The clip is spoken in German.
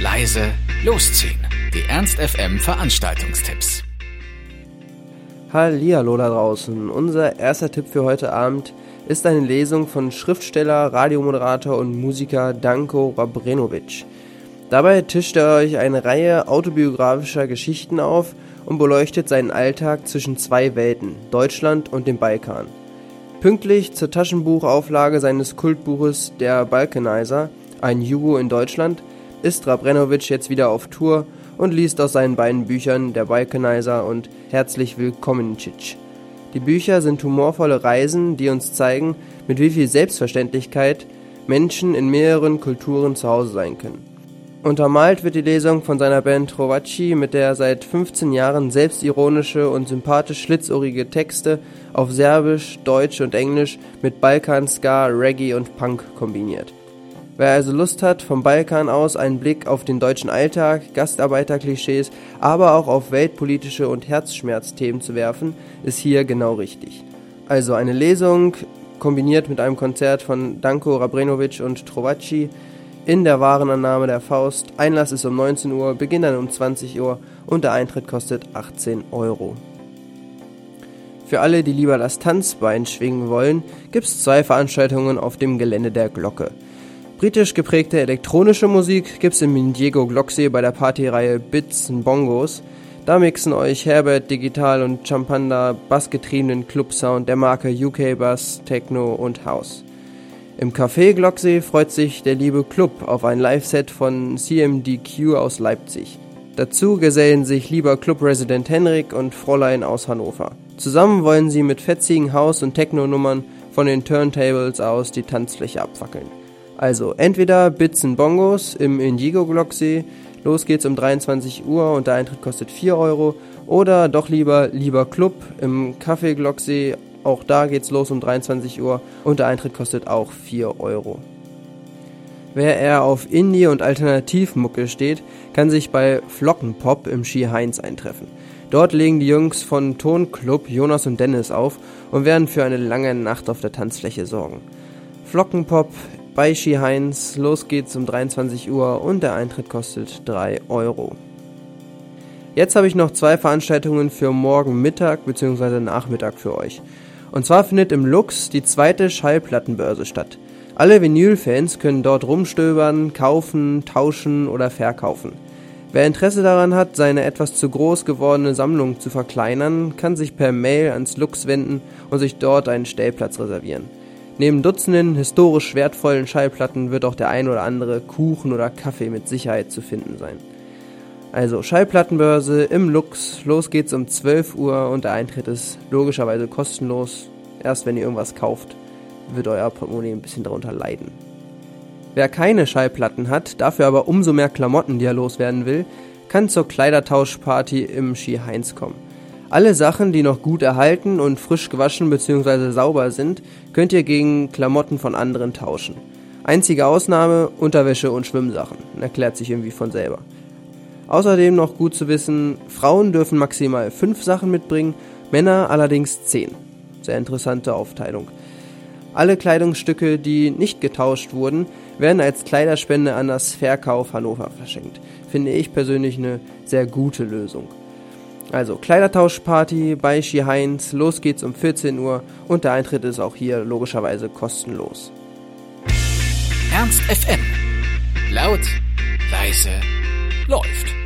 leise, losziehen. Die Ernst FM Veranstaltungstipps. Hallihallo da draußen. Unser erster Tipp für heute Abend ist eine Lesung von Schriftsteller, Radiomoderator und Musiker Danko Rabrenovic. Dabei tischt er euch eine Reihe autobiografischer Geschichten auf und beleuchtet seinen Alltag zwischen zwei Welten, Deutschland und dem Balkan. Pünktlich zur Taschenbuchauflage seines Kultbuches Der Balkanizer, ein Jugo in Deutschland, ist Rabrenovic jetzt wieder auf Tour und liest aus seinen beiden Büchern Der Balkanizer und Herzlich Willkommen Cic. Die Bücher sind humorvolle Reisen, die uns zeigen, mit wie viel Selbstverständlichkeit Menschen in mehreren Kulturen zu Hause sein können. Untermalt wird die Lesung von seiner Band Trovaci, mit der er seit 15 Jahren selbstironische und sympathisch schlitzohrige Texte auf Serbisch, Deutsch und Englisch mit Balkan, Ska, Reggae und Punk kombiniert. Wer also Lust hat, vom Balkan aus einen Blick auf den deutschen Alltag, Gastarbeiterklischees, aber auch auf weltpolitische und Herzschmerzthemen zu werfen, ist hier genau richtig. Also eine Lesung kombiniert mit einem Konzert von Danko Rabrenovic und Trovaci in der Warenannahme der Faust. Einlass ist um 19 Uhr, Beginn dann um 20 Uhr und der Eintritt kostet 18 Euro. Für alle, die lieber das Tanzbein schwingen wollen, gibt's zwei Veranstaltungen auf dem Gelände der Glocke. Britisch geprägte elektronische Musik gibt's im Diego Glocksee bei der Partyreihe Bits and Bongos. Da mixen euch Herbert Digital und Champanda bassgetriebenen Clubsound der Marke UK Bass, Techno und House. Im Café Glocksee freut sich der liebe Club auf ein Live-Set von CMDQ aus Leipzig. Dazu gesellen sich lieber Club-Resident Henrik und Fräulein aus Hannover. Zusammen wollen sie mit fetzigen House- und Techno-Nummern von den Turntables aus die Tanzfläche abwackeln. Also entweder Bits und Bongos im Indigo Glocksee, los geht's um 23 Uhr und der Eintritt kostet 4 Euro, oder doch lieber Lieber Club im Café Glocksee, auch da geht's los um 23 Uhr und der Eintritt kostet auch 4 Euro. Wer eher auf Indie- und Alternativmucke steht, kann sich bei Flockenpop im Ski Heinz eintreffen. Dort legen die Jungs von Tonclub Jonas und Dennis auf und werden für eine lange Nacht auf der Tanzfläche sorgen. Flockenpop bei Ski Heinz. Los geht's um 23 Uhr und der Eintritt kostet 3 Euro. Jetzt habe ich noch zwei Veranstaltungen für morgen Mittag bzw. Nachmittag für euch. Und zwar findet im Lux die zweite Schallplattenbörse statt. Alle Vinyl-Fans können dort rumstöbern, kaufen, tauschen oder verkaufen. Wer Interesse daran hat, seine etwas zu groß gewordene Sammlung zu verkleinern, kann sich per Mail ans Lux wenden und sich dort einen Stellplatz reservieren. Neben Dutzenden historisch wertvollen Schallplatten wird auch der ein oder andere Kuchen oder Kaffee mit Sicherheit zu finden sein. Also Schallplattenbörse im Lux, los geht's um 12 Uhr und der Eintritt ist logischerweise kostenlos. Erst wenn ihr irgendwas kauft, wird euer Portemonnaie ein bisschen darunter leiden. Wer keine Schallplatten hat, dafür aber umso mehr Klamotten, die er loswerden will, kann zur Kleidertauschparty im Ski Heinz kommen. Alle Sachen, die noch gut erhalten und frisch gewaschen bzw. sauber sind, könnt ihr gegen Klamotten von anderen tauschen. Einzige Ausnahme Unterwäsche und Schwimmsachen, erklärt sich irgendwie von selber. Außerdem noch gut zu wissen, Frauen dürfen maximal 5 Sachen mitbringen, Männer allerdings 10. Sehr interessante Aufteilung. Alle Kleidungsstücke, die nicht getauscht wurden, werden als Kleiderspende an das Verkauf Hannover verschenkt. Finde ich persönlich eine sehr gute Lösung. Also Kleidertauschparty bei Ski Heinz, los geht's um 14 Uhr und der Eintritt ist auch hier logischerweise kostenlos. Ernst FM. Laut, leise, läuft.